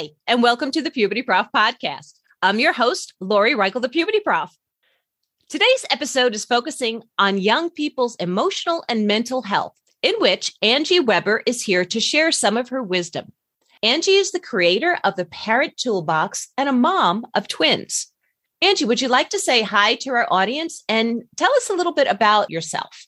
Hi, and welcome to the Puberty Prof podcast. I'm your host, Lori Reichel, the Puberty Prof. Today's episode is focusing on young people's emotional and mental health, in which Angie Weber is here to share some of her wisdom. Angie is the creator of the Parent Toolbox and a mom of twins. Angie, would you like to say hi to our audience and tell us a little bit about yourself?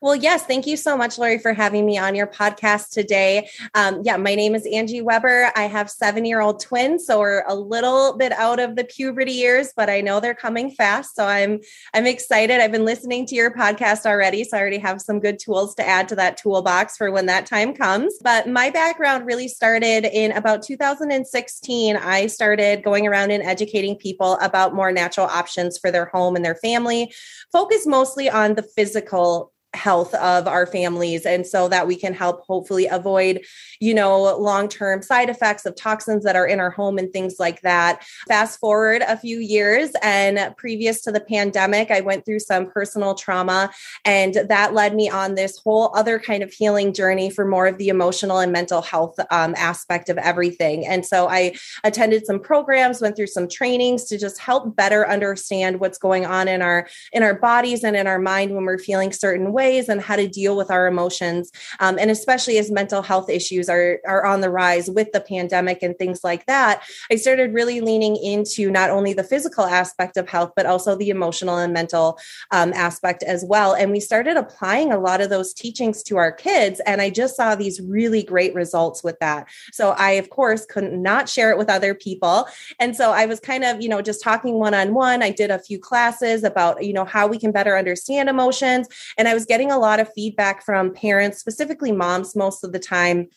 Well, yes, thank you so much, Lori, for having me on your podcast today. Um, yeah, my name is Angie Weber. I have seven year old twins, so we're a little bit out of the puberty years, but I know they're coming fast. So I'm I'm excited. I've been listening to your podcast already, so I already have some good tools to add to that toolbox for when that time comes. But my background really started in about 2016. I started going around and educating people about more natural options for their home and their family, focused mostly on the physical health of our families and so that we can help hopefully avoid you know long-term side effects of toxins that are in our home and things like that. Fast forward a few years and previous to the pandemic i went through some personal trauma and that led me on this whole other kind of healing journey for more of the emotional and mental health um, aspect of everything. And so i attended some programs went through some trainings to just help better understand what's going on in our in our bodies and in our mind when we're feeling certain ways and how to deal with our emotions. Um, and especially as mental health issues are, are on the rise with the pandemic and things like that, I started really leaning into not only the physical aspect of health, but also the emotional and mental um, aspect as well. And we started applying a lot of those teachings to our kids. And I just saw these really great results with that. So I, of course, could not share it with other people. And so I was kind of, you know, just talking one on one. I did a few classes about, you know, how we can better understand emotions. And I was getting a lot of feedback from parents, specifically moms, most of the time,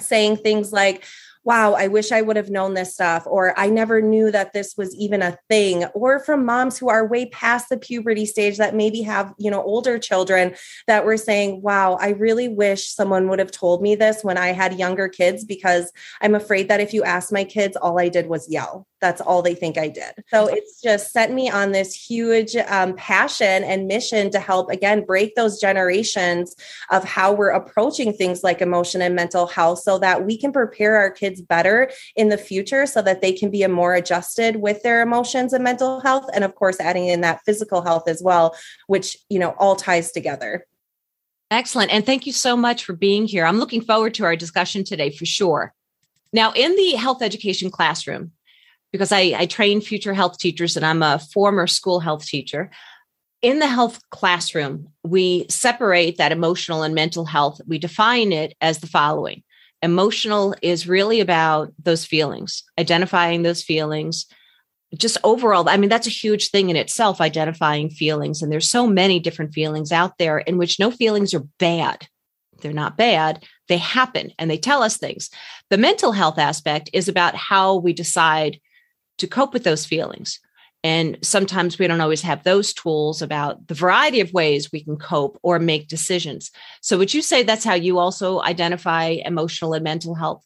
saying things like, wow, I wish I would have known this stuff, or I never knew that this was even a thing, or from moms who are way past the puberty stage that maybe have, you know, older children that were saying, wow, I really wish someone would have told me this when I had younger kids because I'm afraid that if you ask my kids, all I did was yell that's all they think I did. So it's just set me on this huge um, passion and mission to help, again, break those generations of how we're approaching things like emotion and mental health so that we can prepare our kids better in the future so that they can be more adjusted with their emotions and mental health. And of course, adding in that physical health as well, which, you know, all ties together. Excellent. And thank you so much for being here. I'm looking forward to our discussion today for sure. Now, in the health education classroom, because I, I train future health teachers and I'm a former school health teacher. In the health classroom, we separate that emotional and mental health. We define it as the following. Emotional is really about those feelings, identifying those feelings, just overall i mean that's a huge thing in itself identifying feelings. And there's so many different feelings out there in which no feelings are bad. They're not bad. They happen and they tell us things. The mental health aspect is about how we decide to cope with those feelings. And sometimes we don't always have those tools about the variety of ways we can cope or make decisions. So, would you say that's how you also identify emotional and mental health?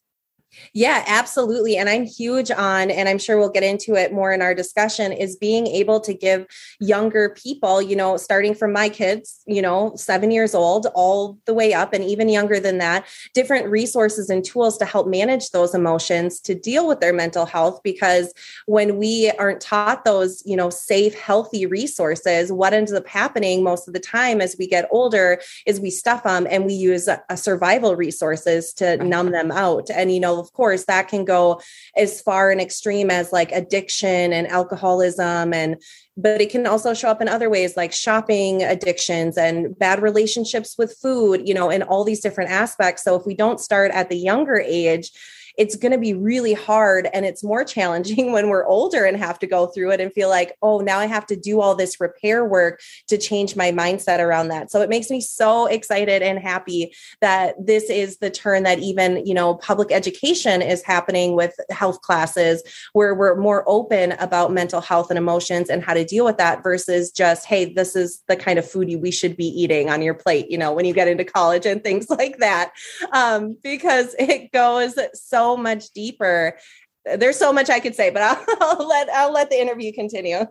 Yeah, absolutely. And I'm huge on, and I'm sure we'll get into it more in our discussion, is being able to give younger people, you know, starting from my kids, you know, seven years old, all the way up, and even younger than that, different resources and tools to help manage those emotions, to deal with their mental health. Because when we aren't taught those, you know, safe, healthy resources, what ends up happening most of the time as we get older is we stuff them and we use a, a survival resources to numb them out. And, you know, of course, that can go as far and extreme as like addiction and alcoholism and but it can also show up in other ways like shopping addictions and bad relationships with food you know in all these different aspects. So if we don't start at the younger age it's going to be really hard and it's more challenging when we're older and have to go through it and feel like, oh, now I have to do all this repair work to change my mindset around that. So it makes me so excited and happy that this is the turn that even, you know, public education is happening with health classes where we're more open about mental health and emotions and how to deal with that versus just, hey, this is the kind of food we should be eating on your plate, you know, when you get into college and things like that. Um, because it goes so much deeper. There's so much I could say, but I'll, I'll let I'll let the interview continue.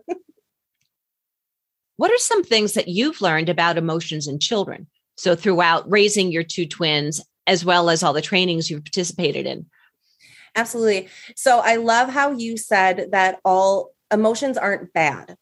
what are some things that you've learned about emotions in children? So throughout raising your two twins, as well as all the trainings you've participated in. Absolutely. So I love how you said that all emotions aren't bad.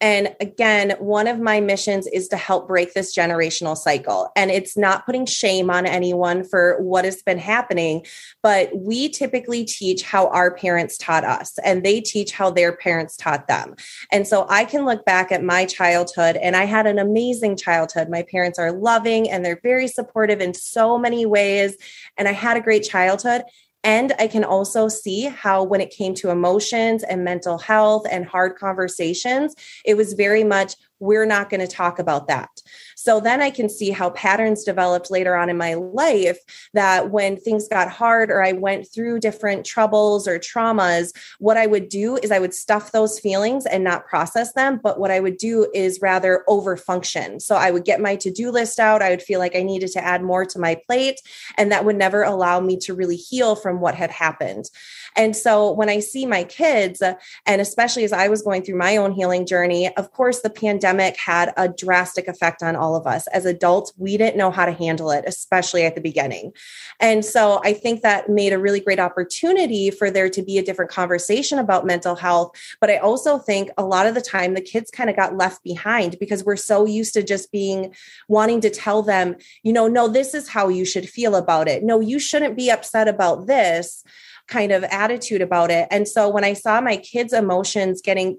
And again, one of my missions is to help break this generational cycle. And it's not putting shame on anyone for what has been happening, but we typically teach how our parents taught us, and they teach how their parents taught them. And so I can look back at my childhood, and I had an amazing childhood. My parents are loving and they're very supportive in so many ways. And I had a great childhood. And I can also see how, when it came to emotions and mental health and hard conversations, it was very much, we're not going to talk about that. So then I can see how patterns developed later on in my life that when things got hard or I went through different troubles or traumas, what I would do is I would stuff those feelings and not process them. But what I would do is rather overfunction. So I would get my to do list out. I would feel like I needed to add more to my plate. And that would never allow me to really heal from what had happened. And so when I see my kids, and especially as I was going through my own healing journey, of course, the pandemic had a drastic effect on all all of us. As adults, we didn't know how to handle it, especially at the beginning. And so I think that made a really great opportunity for there to be a different conversation about mental health. But I also think a lot of the time the kids kind of got left behind because we're so used to just being wanting to tell them, you know, no, this is how you should feel about it. No, you shouldn't be upset about this kind of attitude about it. And so when I saw my kids' emotions getting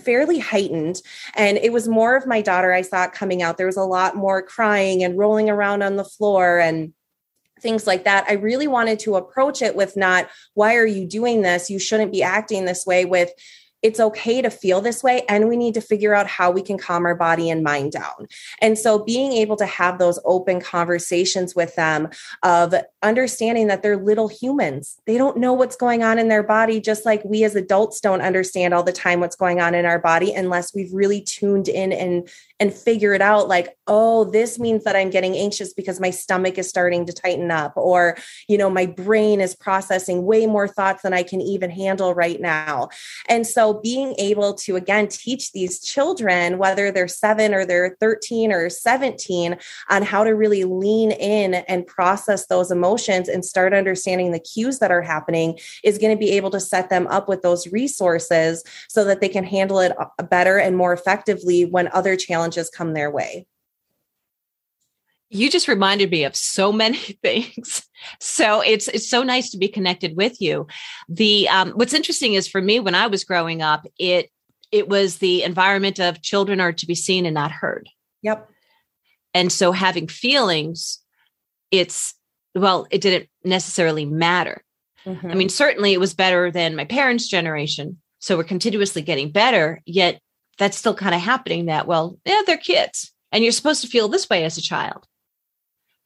fairly heightened. And it was more of my daughter I saw it coming out. There was a lot more crying and rolling around on the floor and things like that. I really wanted to approach it with not, why are you doing this? You shouldn't be acting this way, with, it's okay to feel this way and we need to figure out how we can calm our body and mind down. And so being able to have those open conversations with them of understanding that they're little humans they don't know what's going on in their body just like we as adults don't understand all the time what's going on in our body unless we've really tuned in and and figure it out like oh this means that i'm getting anxious because my stomach is starting to tighten up or you know my brain is processing way more thoughts than i can even handle right now. And so being able to again teach these children whether they're 7 or they're 13 or 17 on how to really lean in and process those emotions and start understanding the cues that are happening is going to be able to set them up with those resources so that they can handle it uh, better and more effectively when other challenges challenges come their way. You just reminded me of so many things. So it's it's so nice to be connected with you. The um, what's interesting is for me when I was growing up, it it was the environment of children are to be seen and not heard. Yep. And so having feelings, it's well, it didn't necessarily matter. Mm-hmm. I mean, certainly it was better than my parents' generation. So we're continuously getting better. Yet that's still kind of happening that, well, yeah, they're kids and you're supposed to feel this way as a child.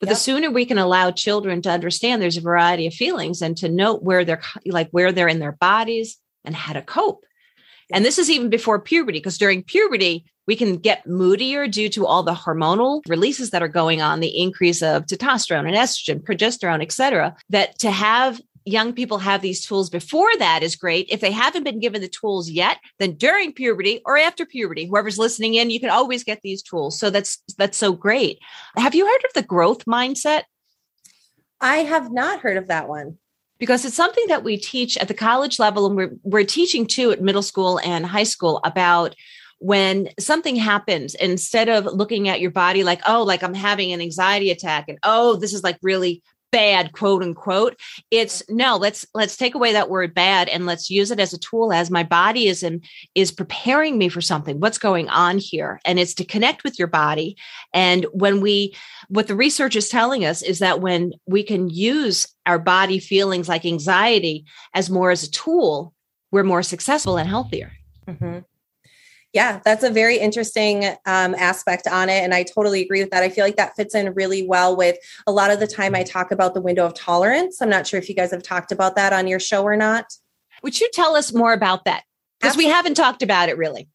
But yep. the sooner we can allow children to understand there's a variety of feelings and to note where they're like where they're in their bodies and how to cope. And this is even before puberty, because during puberty, we can get moodier due to all the hormonal releases that are going on, the increase of testosterone and estrogen, progesterone, et cetera, that to have young people have these tools before that is great. If they haven't been given the tools yet, then during puberty or after puberty, whoever's listening in, you can always get these tools. So that's that's so great. Have you heard of the growth mindset? I have not heard of that one. Because it's something that we teach at the college level and we're we're teaching too at middle school and high school about when something happens instead of looking at your body like oh like i'm having an anxiety attack and oh this is like really bad quote unquote. It's no let's let's take away that word bad and let's use it as a tool as my body is in is preparing me for something. What's going on here? And it's to connect with your body. And when we what the research is telling us is that when we can use our body feelings like anxiety as more as a tool we're more successful and healthier. Mm-hmm. Yeah, that's a very interesting um, aspect on it. And I totally agree with that. I feel like that fits in really well with a lot of the time I talk about the window of tolerance. I'm not sure if you guys have talked about that on your show or not. Would you tell us more about that? Because we haven't talked about it really.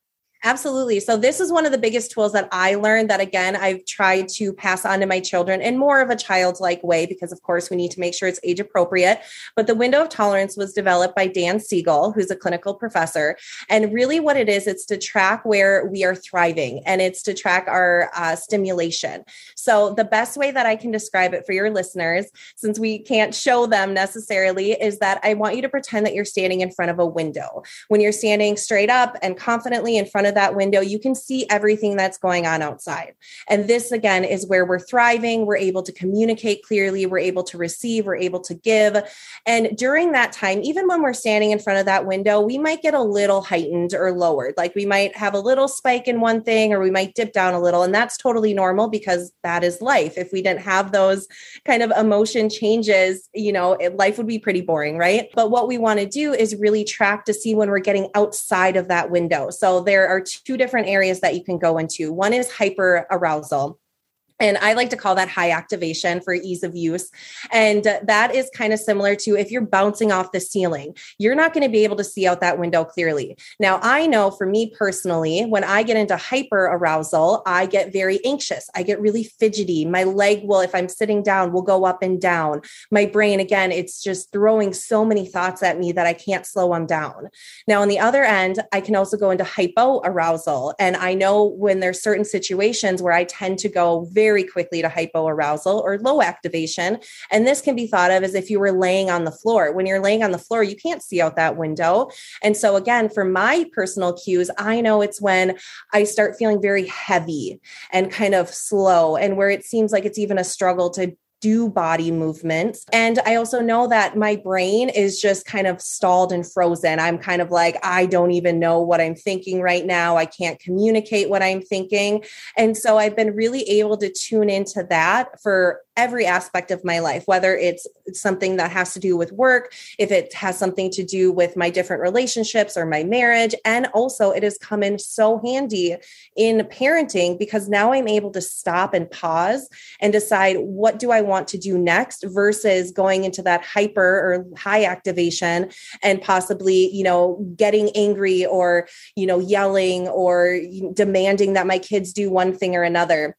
Absolutely. So this is one of the biggest tools that I learned that again I've tried to pass on to my children in more of a childlike way because of course we need to make sure it's age appropriate. But the window of tolerance was developed by Dan Siegel, who's a clinical professor, and really what it is it's to track where we are thriving and it's to track our uh, stimulation. So the best way that I can describe it for your listeners since we can't show them necessarily is that I want you to pretend that you're standing in front of a window. When you're standing straight up and confidently in front of that window, you can see everything that's going on outside. And this, again, is where we're thriving. We're able to communicate clearly. We're able to receive. We're able to give. And during that time, even when we're standing in front of that window, we might get a little heightened or lowered. Like we might have a little spike in one thing or we might dip down a little. And that's totally normal because that is life. If we didn't have those kind of emotion changes, you know, life would be pretty boring, right? But what we want to do is really track to see when we're getting outside of that window. So there are two different areas that you can go into. One is hyper arousal. And I like to call that high activation for ease of use. And that is kind of similar to if you're bouncing off the ceiling, you're not going to be able to see out that window clearly. Now, I know for me personally, when I get into hyper arousal, I get very anxious. I get really fidgety. My leg will, if I'm sitting down, will go up and down. My brain, again, it's just throwing so many thoughts at me that I can't slow them down. Now, on the other end, I can also go into hypo arousal. And I know when there's certain situations where I tend to go very very quickly to hypoarousal or low activation. And this can be thought of as if you were laying on the floor. When you're laying on the floor, you can't see out that window. And so, again, for my personal cues, I know it's when I start feeling very heavy and kind of slow, and where it seems like it's even a struggle to do body movements. And I also know that my brain is just kind of stalled and frozen. I'm kind of like, I don't even know what I'm thinking right now. I can't communicate what I'm thinking. And so I've been really able to tune into that for every aspect of my life, whether it's something that has to do with work, if it has something to do with my different relationships or my marriage. And also, it has come in so handy in parenting because now I'm able to stop and pause and decide what do I want to do next versus going into that hyper or high activation and possibly, you know, getting angry or, you know, yelling or demanding that my kids do one thing or another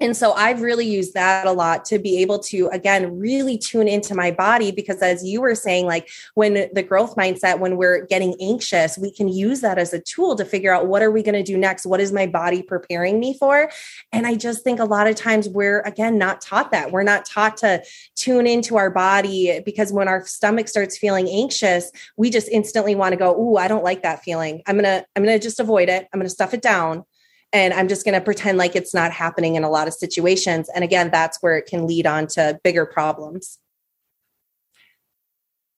and so I've really used that a lot to be able to, again, really tune into my body because, as you were saying, like when the growth mindset, when we're getting anxious, we can use that as a tool to figure out what are we going to do next? What is my body preparing me for? And I just think a lot of times we're, again, not taught that. We're not taught to tune into our body because when our stomach starts feeling anxious, we just instantly want to go, Ooh, I don't like that feeling. I'm going to, I'm going to just avoid it. I'm going to stuff it down and i'm just going to pretend like it's not happening in a lot of situations. And again that's where it can lead on to bigger problems.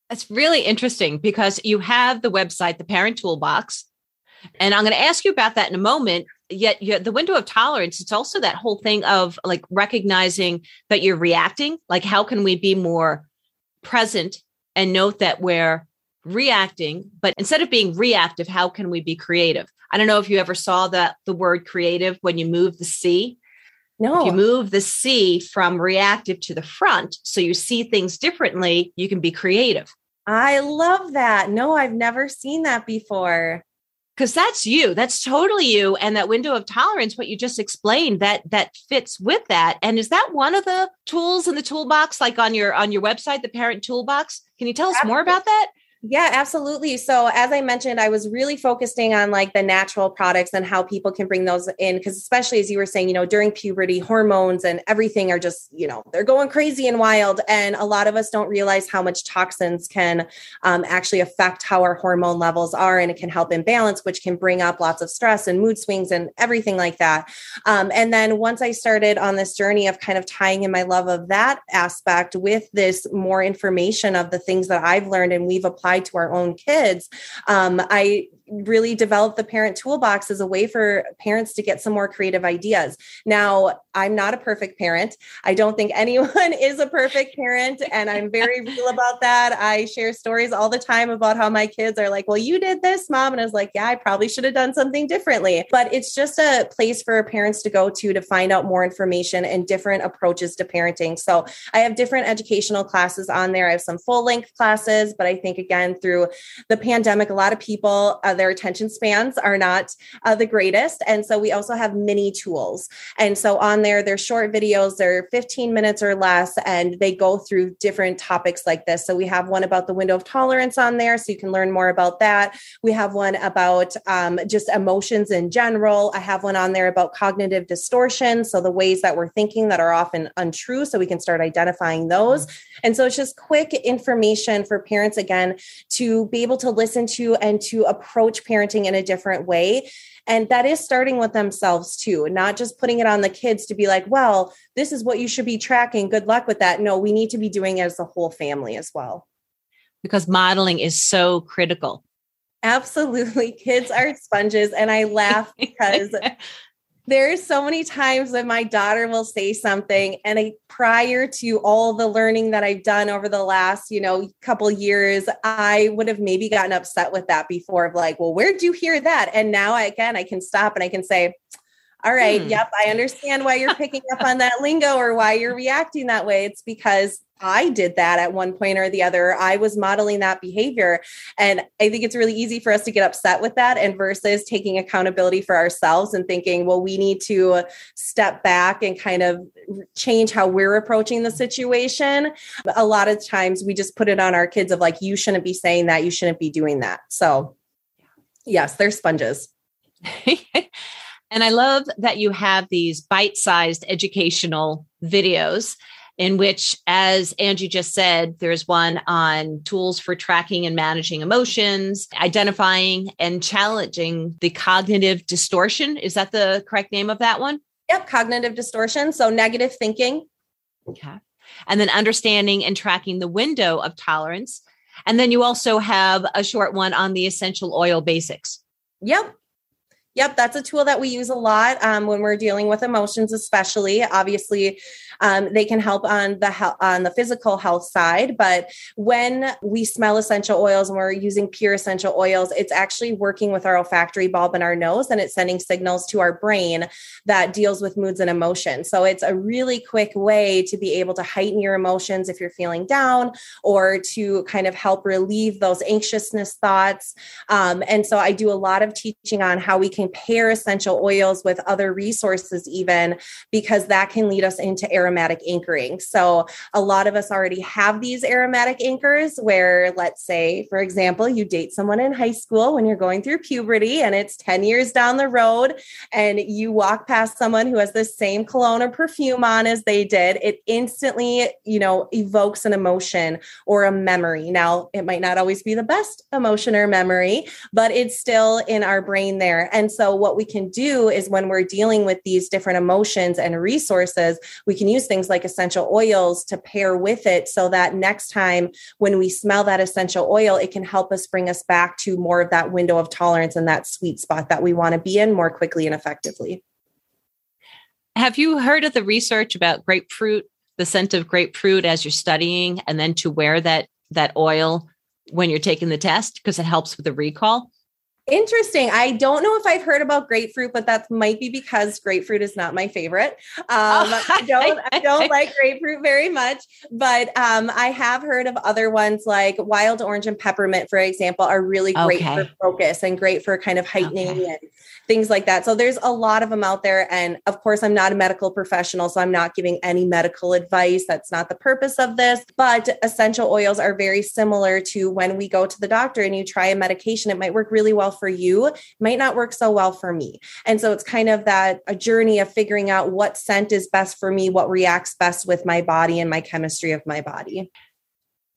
That's really interesting because you have the website the parent toolbox. And i'm going to ask you about that in a moment. Yet the window of tolerance it's also that whole thing of like recognizing that you're reacting. Like how can we be more present and note that we're reacting? But instead of being reactive how can we be creative I don't know if you ever saw that the word creative when you move the C. No. If you move the C from reactive to the front, so you see things differently, you can be creative. I love that. No, I've never seen that before. Because that's you. That's totally you. And that window of tolerance, what you just explained, that that fits with that. And is that one of the tools in the toolbox, like on your on your website, the parent toolbox? Can you tell us Absolutely. more about that? Yeah, absolutely. So, as I mentioned, I was really focusing on like the natural products and how people can bring those in. Because, especially as you were saying, you know, during puberty, hormones and everything are just, you know, they're going crazy and wild. And a lot of us don't realize how much toxins can um, actually affect how our hormone levels are. And it can help imbalance, which can bring up lots of stress and mood swings and everything like that. Um, and then once I started on this journey of kind of tying in my love of that aspect with this more information of the things that I've learned and we've applied applied to our own kids. Um, I really develop the parent toolbox as a way for parents to get some more creative ideas. Now, I'm not a perfect parent. I don't think anyone is a perfect parent. And I'm very real about that. I share stories all the time about how my kids are like, well, you did this, mom. And I was like, yeah, I probably should have done something differently. But it's just a place for parents to go to to find out more information and different approaches to parenting. So I have different educational classes on there. I have some full length classes, but I think again, through the pandemic, a lot of people, uh, their attention spans are not uh, the greatest. And so we also have mini tools. And so on there, they're short videos, they're 15 minutes or less, and they go through different topics like this. So we have one about the window of tolerance on there, so you can learn more about that. We have one about um, just emotions in general. I have one on there about cognitive distortion. So the ways that we're thinking that are often untrue, so we can start identifying those. Mm-hmm. And so it's just quick information for parents, again, to be able to listen to and to approach approach parenting in a different way. And that is starting with themselves too, not just putting it on the kids to be like, well, this is what you should be tracking. Good luck with that. No, we need to be doing it as a whole family as well. Because modeling is so critical. Absolutely. Kids are sponges. And I laugh because there's so many times that my daughter will say something and I, prior to all the learning that I've done over the last, you know, couple years, I would have maybe gotten upset with that before of like, well, where'd you hear that? And now I, again, I can stop and I can say, all right, hmm. yep, I understand why you're picking up on that lingo or why you're reacting that way. It's because I did that at one point or the other. I was modeling that behavior. And I think it's really easy for us to get upset with that and versus taking accountability for ourselves and thinking, well, we need to step back and kind of change how we're approaching the situation. A lot of times we just put it on our kids of like, you shouldn't be saying that, you shouldn't be doing that. So, yes, they're sponges. and I love that you have these bite sized educational videos in which, as Angie just said, there's one on tools for tracking and managing emotions, identifying and challenging the cognitive distortion. Is that the correct name of that one? Yep, cognitive distortion. So negative thinking. Okay. And then understanding and tracking the window of tolerance. And then you also have a short one on the essential oil basics. Yep. Yep, that's a tool that we use a lot um, when we're dealing with emotions, especially. Obviously, um, they can help on the he- on the physical health side, but when we smell essential oils and we're using pure essential oils, it's actually working with our olfactory bulb in our nose, and it's sending signals to our brain that deals with moods and emotions. So it's a really quick way to be able to heighten your emotions if you're feeling down, or to kind of help relieve those anxiousness thoughts. Um, and so I do a lot of teaching on how we can pair essential oils with other resources, even because that can lead us into areas aromatic anchoring. So a lot of us already have these aromatic anchors where, let's say, for example, you date someone in high school when you're going through puberty and it's 10 years down the road and you walk past someone who has the same cologne or perfume on as they did, it instantly, you know, evokes an emotion or a memory. Now, it might not always be the best emotion or memory, but it's still in our brain there. And so what we can do is when we're dealing with these different emotions and resources, we can use use things like essential oils to pair with it so that next time when we smell that essential oil, it can help us bring us back to more of that window of tolerance and that sweet spot that we want to be in more quickly and effectively. Have you heard of the research about grapefruit, the scent of grapefruit as you're studying, and then to wear that that oil when you're taking the test because it helps with the recall? Interesting. I don't know if I've heard about grapefruit, but that might be because grapefruit is not my favorite. Um, oh. I don't, I don't like grapefruit very much, but um, I have heard of other ones like wild orange and peppermint, for example, are really great okay. for focus and great for kind of heightening okay. and things like that. So there's a lot of them out there. And of course, I'm not a medical professional, so I'm not giving any medical advice. That's not the purpose of this. But essential oils are very similar to when we go to the doctor and you try a medication, it might work really well for you, might not work so well for me. And so it's kind of that a journey of figuring out what scent is best for me, what reacts best with my body and my chemistry of my body.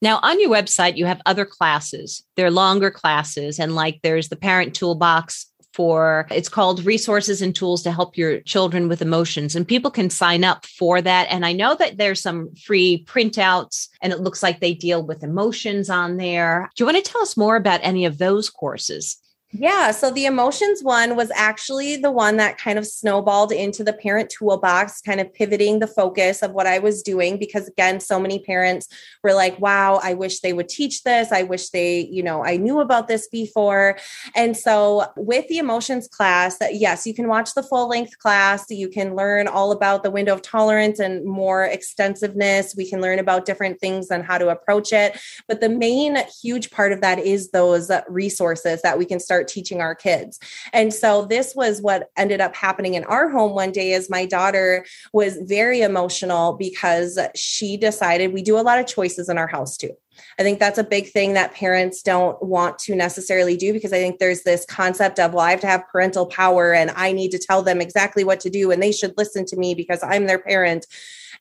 Now, on your website, you have other classes. They're longer classes, and like there's the parent toolbox for it's called resources and tools to help your children with emotions and people can sign up for that and i know that there's some free printouts and it looks like they deal with emotions on there do you want to tell us more about any of those courses yeah. So the emotions one was actually the one that kind of snowballed into the parent toolbox, kind of pivoting the focus of what I was doing. Because again, so many parents were like, wow, I wish they would teach this. I wish they, you know, I knew about this before. And so with the emotions class, yes, you can watch the full length class. You can learn all about the window of tolerance and more extensiveness. We can learn about different things and how to approach it. But the main huge part of that is those resources that we can start start teaching our kids. And so this was what ended up happening in our home one day is my daughter was very emotional because she decided we do a lot of choices in our house too. I think that's a big thing that parents don't want to necessarily do because I think there's this concept of, well, I have to have parental power and I need to tell them exactly what to do and they should listen to me because I'm their parent.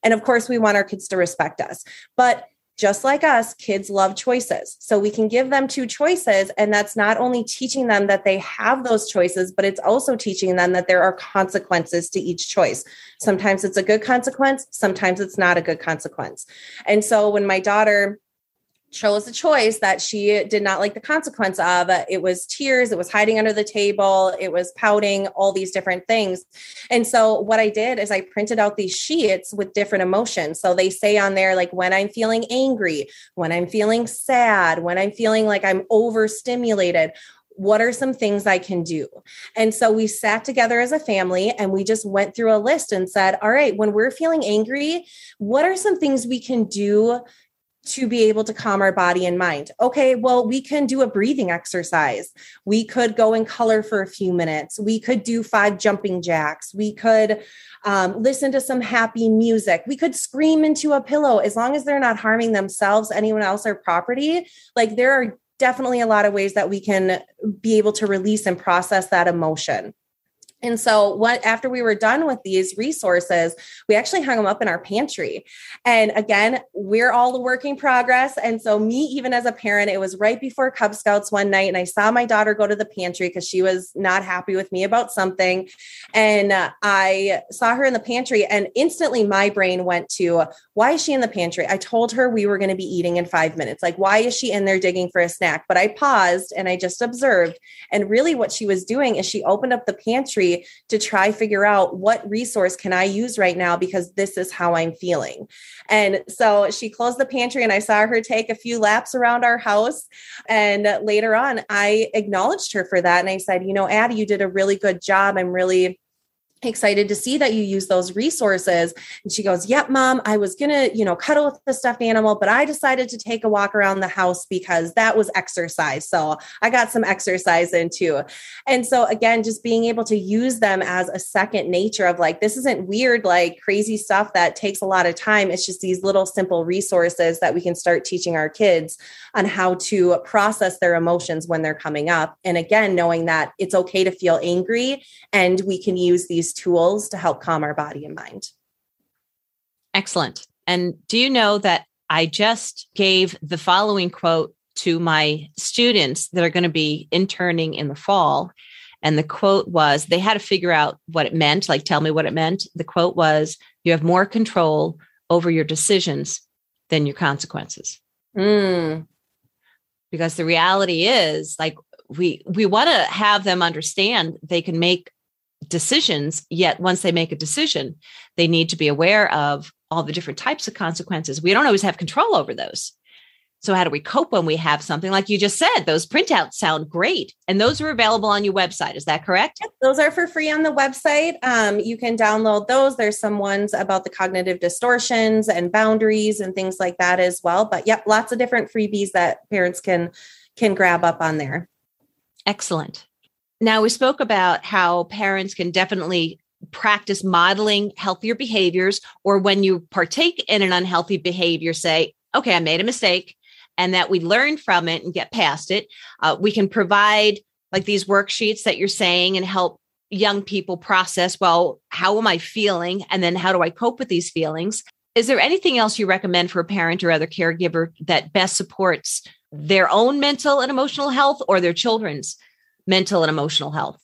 And of course, we want our kids to respect us. But just like us, kids love choices. So we can give them two choices. And that's not only teaching them that they have those choices, but it's also teaching them that there are consequences to each choice. Sometimes it's a good consequence, sometimes it's not a good consequence. And so when my daughter, chose a choice that she did not like the consequence of. It was tears, it was hiding under the table, it was pouting, all these different things. And so, what I did is I printed out these sheets with different emotions. So, they say on there, like when I'm feeling angry, when I'm feeling sad, when I'm feeling like I'm overstimulated. What are some things I can do? And so we sat together as a family and we just went through a list and said, All right, when we're feeling angry, what are some things we can do to be able to calm our body and mind. Okay, well, we can do a breathing exercise. We could go and color for a few minutes. We could do five jumping jacks. We could um, listen to some happy music. We could scream into a pillow as long as they're not harming themselves, anyone else, or property. Like there are definitely a lot of ways that we can be able to release and process that emotion. And so what after we were done with these resources, we actually hung them up in our pantry. And again, we're all the work in progress. And so me, even as a parent, it was right before Cub Scouts one night, and I saw my daughter go to the pantry because she was not happy with me about something. And uh, I saw her in the pantry, and instantly my brain went to, why is she in the pantry? I told her we were going to be eating in five minutes. Like, why is she in there digging for a snack? But I paused and I just observed. And really, what she was doing is she opened up the pantry to try figure out what resource can I use right now because this is how I'm feeling. And so she closed the pantry and I saw her take a few laps around our house. And later on, I acknowledged her for that. And I said, you know, Addie, you did a really good job. I'm really excited to see that you use those resources. And she goes yep mom i was gonna you know cuddle with the stuffed animal but i decided to take a walk around the house because that was exercise. So i got some exercise in too. And so again just being able to use them as a second nature of like this isn't weird like crazy stuff that takes a lot of time. It's just these little simple resources that we can start teaching our kids on how to process their emotions when they're coming up. And again knowing that it's okay to feel angry and we can use these these tools to help calm our body and mind. Excellent. And do you know that I just gave the following quote to my students that are going to be interning in the fall? And the quote was they had to figure out what it meant, like tell me what it meant. The quote was, You have more control over your decisions than your consequences. Mm. Because the reality is, like, we we want to have them understand they can make decisions yet once they make a decision they need to be aware of all the different types of consequences we don't always have control over those So, how do we cope when we have something like you just said? Those printouts sound great. And those are available on your website. Is that correct? Yep, those are for free on the website. Um, you can download those. There's some ones about the cognitive distortions and boundaries and things like that as well. But yep, lots of different freebies that parents can can grab up on there. Excellent. Now, we spoke about how parents can definitely practice modeling healthier behaviors, or when you partake in an unhealthy behavior, say, okay, I made a mistake and that we learn from it and get past it. Uh, we can provide like these worksheets that you're saying and help young people process well, how am I feeling? And then how do I cope with these feelings? Is there anything else you recommend for a parent or other caregiver that best supports their own mental and emotional health or their children's mental and emotional health?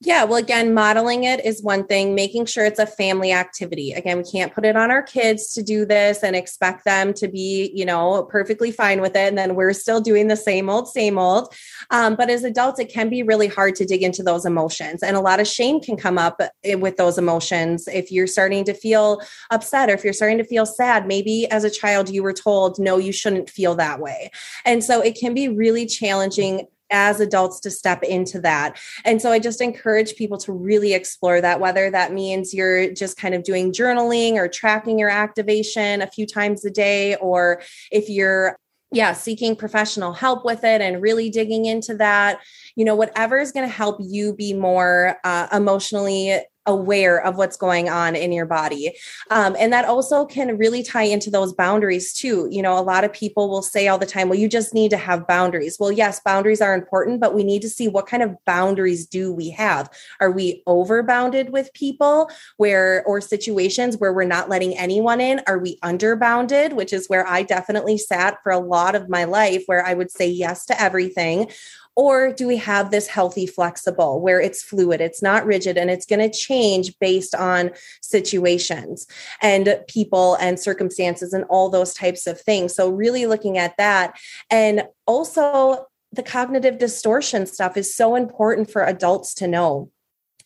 Yeah, well, again, modeling it is one thing, making sure it's a family activity. Again, we can't put it on our kids to do this and expect them to be, you know, perfectly fine with it. And then we're still doing the same old, same old. Um, but as adults, it can be really hard to dig into those emotions. And a lot of shame can come up eh, with those emotions. If you're starting to feel upset or if you're starting to feel sad, maybe as a child you were told, no, you shouldn't feel that way. And so it can be really challenging as adults to step into that. And so I just encourage people to really explore that, whether that means you're just kind of doing journaling or tracking your activation a few times a day, or if you're yeah seeking professional help with it and really digging into that you know whatever is going to help you be more uh, emotionally aware of what's going on in your body. Um, and that also can really tie into those boundaries too. You know, a lot of people will say all the time, well, you just need to have boundaries. Well, yes, boundaries are important, but we need to see what kind of boundaries do we have? Are we overbounded with people where, or situations where we're not letting anyone in? Are we underbounded, which is where I definitely sat for a lot of my life, where I would say yes to everything? Or do we have this healthy, flexible where it's fluid, it's not rigid, and it's going to change based on situations and people and circumstances and all those types of things? So, really looking at that. And also, the cognitive distortion stuff is so important for adults to know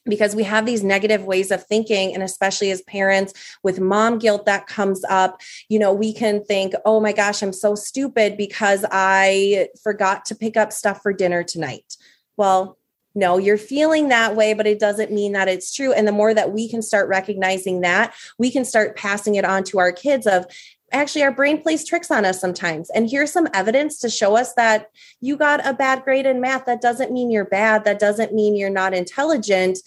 because we have these negative ways of thinking and especially as parents with mom guilt that comes up you know we can think oh my gosh i'm so stupid because i forgot to pick up stuff for dinner tonight well no, you're feeling that way, but it doesn't mean that it's true. And the more that we can start recognizing that, we can start passing it on to our kids of, actually our brain plays tricks on us sometimes. And here's some evidence to show us that you got a bad grade in math. That doesn't mean you're bad. That doesn't mean you're not intelligent.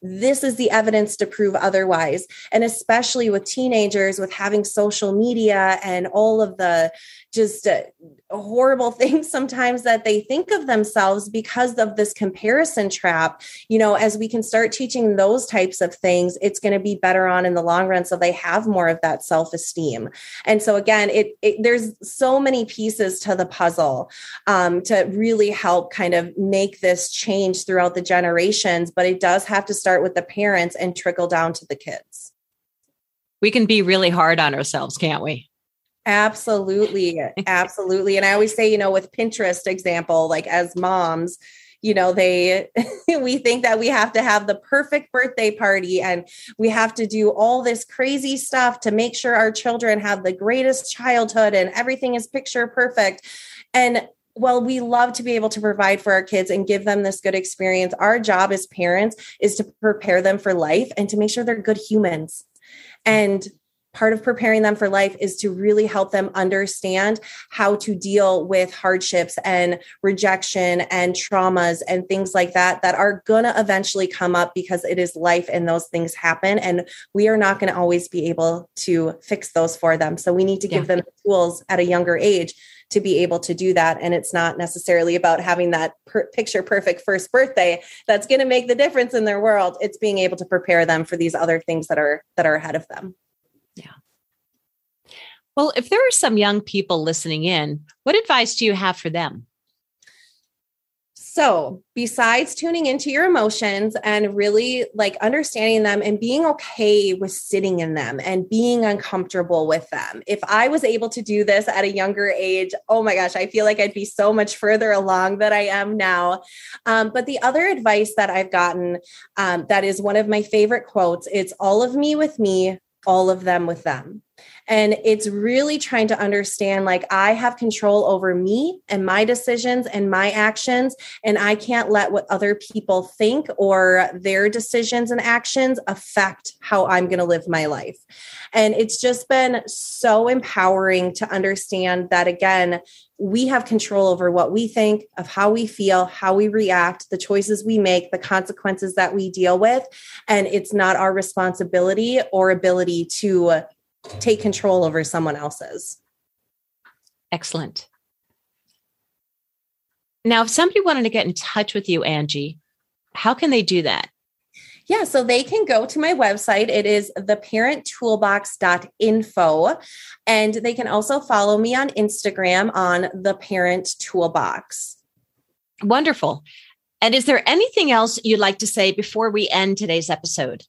This is the evidence to prove otherwise. And especially with teenagers with having social media and all of the just uh, horrible things sometimes that they think of themselves because of this comparison trap. You know as we can start teaching those types of things it's going to be better on in the long run so they have more of that self-esteem. And so again it, it there's so many pieces to the puzzle um, to really help kind of make this change throughout the generations but it does have to start with the parents and trickle down to the kids. We can be really hard on ourselves can't we Absolutely. Absolutely. And I always say, you know, with Pinterest example, like as moms, you know they we think that we have to have the perfect birthday party and we have to do all this crazy stuff to make sure our children have the greatest childhood and everything is picture perfect and well we love to be able to provide for our kids and give them this good experience our job as parents is to prepare them for life and to make sure they're good humans and part of preparing them for life is to really help them understand how to deal with hardships and rejection and traumas and things like that that are going to eventually come up because it is life and those things happen and we are not going to always be able to fix those for them. So we need to give yeah. them tools at a younger age to be able to do that and it's not necessarily about having that per- picture perfect first birthday that's going to make the difference in their world. It's being able to prepare them for these other things that are that are ahead of them well, if there are some young people listening in, what advice do you have for them? So, besides tuning into your emotions and really like understanding them and being okay with sitting in them and being uncomfortable with them, if I was able to do this at a younger age, oh my gosh, I feel like I'd be so much further along than I am now. Um, but the other advice that I've gotten um, that is one of my favorite quotes it's all of me with me, all of them with them. And it's really trying to understand like I have control over me and my decisions and my actions. And I can't let what other people think or their decisions and actions affect how I'm going to live my life. And it's just been so empowering to understand that, again, we have control over what we think, of how we feel, how we react, the choices we make, the consequences that we deal with. And it's not our responsibility or ability to take control over someone else's. Excellent. Now, if somebody wanted to get in touch with you, Angie, how can they do that? Yeah, so they can go to my website. It is theparenttoolbox.info. And they can also follow me on Instagram on the parent toolbox. Wonderful. And is there anything else you'd like to say before we end today's episode?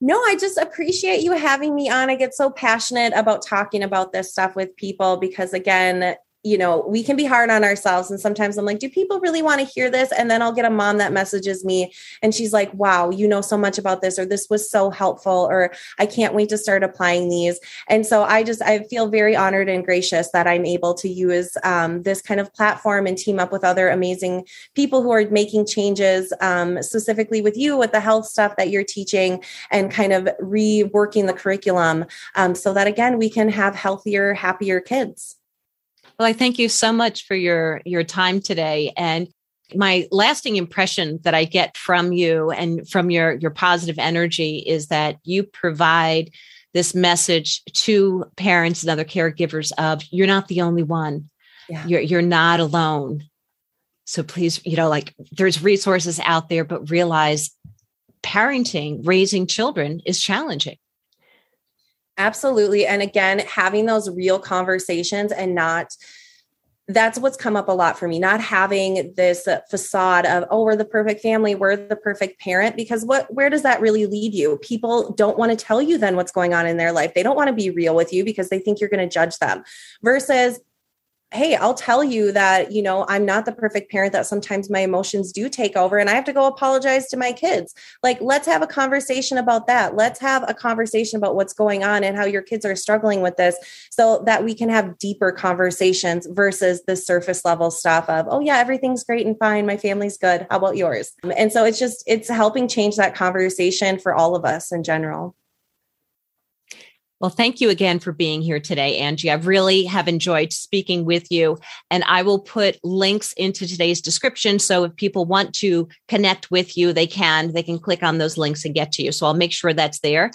No, I just appreciate you having me on. I get so passionate about talking about this stuff with people because, again, you know, we can be hard on ourselves. And sometimes I'm like, do people really want to hear this? And then I'll get a mom that messages me and she's like, wow, you know so much about this, or this was so helpful, or I can't wait to start applying these. And so I just, I feel very honored and gracious that I'm able to use um, this kind of platform and team up with other amazing people who are making changes, um, specifically with you with the health stuff that you're teaching and kind of reworking the curriculum um, so that again, we can have healthier, happier kids. Well, I thank you so much for your your time today and my lasting impression that I get from you and from your your positive energy is that you provide this message to parents and other caregivers of you're not the only one. Yeah. You're you're not alone. So please, you know, like there's resources out there, but realize parenting, raising children is challenging. Absolutely. And again, having those real conversations and not that's what's come up a lot for me not having this facade of oh we're the perfect family we're the perfect parent because what where does that really lead you people don't want to tell you then what's going on in their life they don't want to be real with you because they think you're going to judge them versus hey, I'll tell you that, you know, I'm not the perfect parent, that sometimes my emotions do take over and I have to go apologize to my kids. Like, let's have a conversation about that. Let's have a conversation about what's going on and how your kids are struggling with this so that we can have deeper conversations versus the surface level stuff of, oh, yeah, everything's great and fine. My family's good. How about yours? And so it's just, it's helping change that conversation for all of us in general. Well, thank you again for being here today, Angie. I really have enjoyed speaking with you, and I will put links into today's description. So if people want to connect with you, they can. They can click on those links and get to you. So I'll make sure that's there.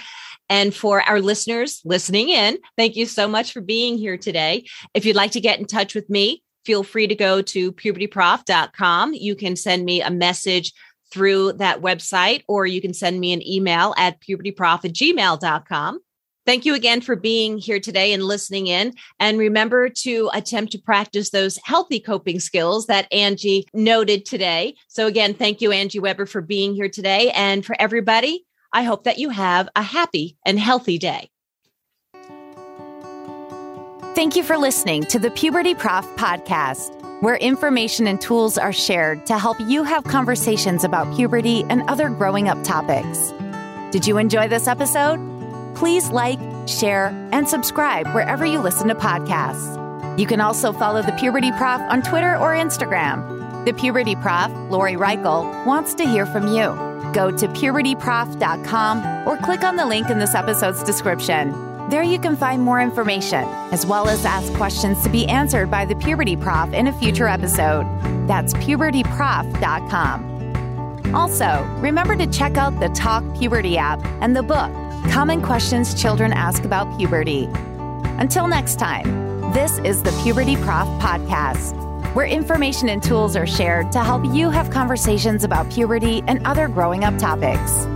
And for our listeners listening in, thank you so much for being here today. If you'd like to get in touch with me, feel free to go to pubertyprof.com. You can send me a message through that website, or you can send me an email at pubertyprof at gmail.com. Thank you again for being here today and listening in. And remember to attempt to practice those healthy coping skills that Angie noted today. So, again, thank you, Angie Weber, for being here today. And for everybody, I hope that you have a happy and healthy day. Thank you for listening to the Puberty Prof podcast, where information and tools are shared to help you have conversations about puberty and other growing up topics. Did you enjoy this episode? Please like, share, and subscribe wherever you listen to podcasts. You can also follow the Puberty Prof on Twitter or Instagram. The Puberty Prof, Lori Reichel, wants to hear from you. Go to pubertyprof.com or click on the link in this episode's description. There you can find more information, as well as ask questions to be answered by the Puberty Prof in a future episode. That's pubertyprof.com. Also, remember to check out the Talk Puberty app and the book Common questions children ask about puberty. Until next time, this is the Puberty Prof podcast, where information and tools are shared to help you have conversations about puberty and other growing up topics.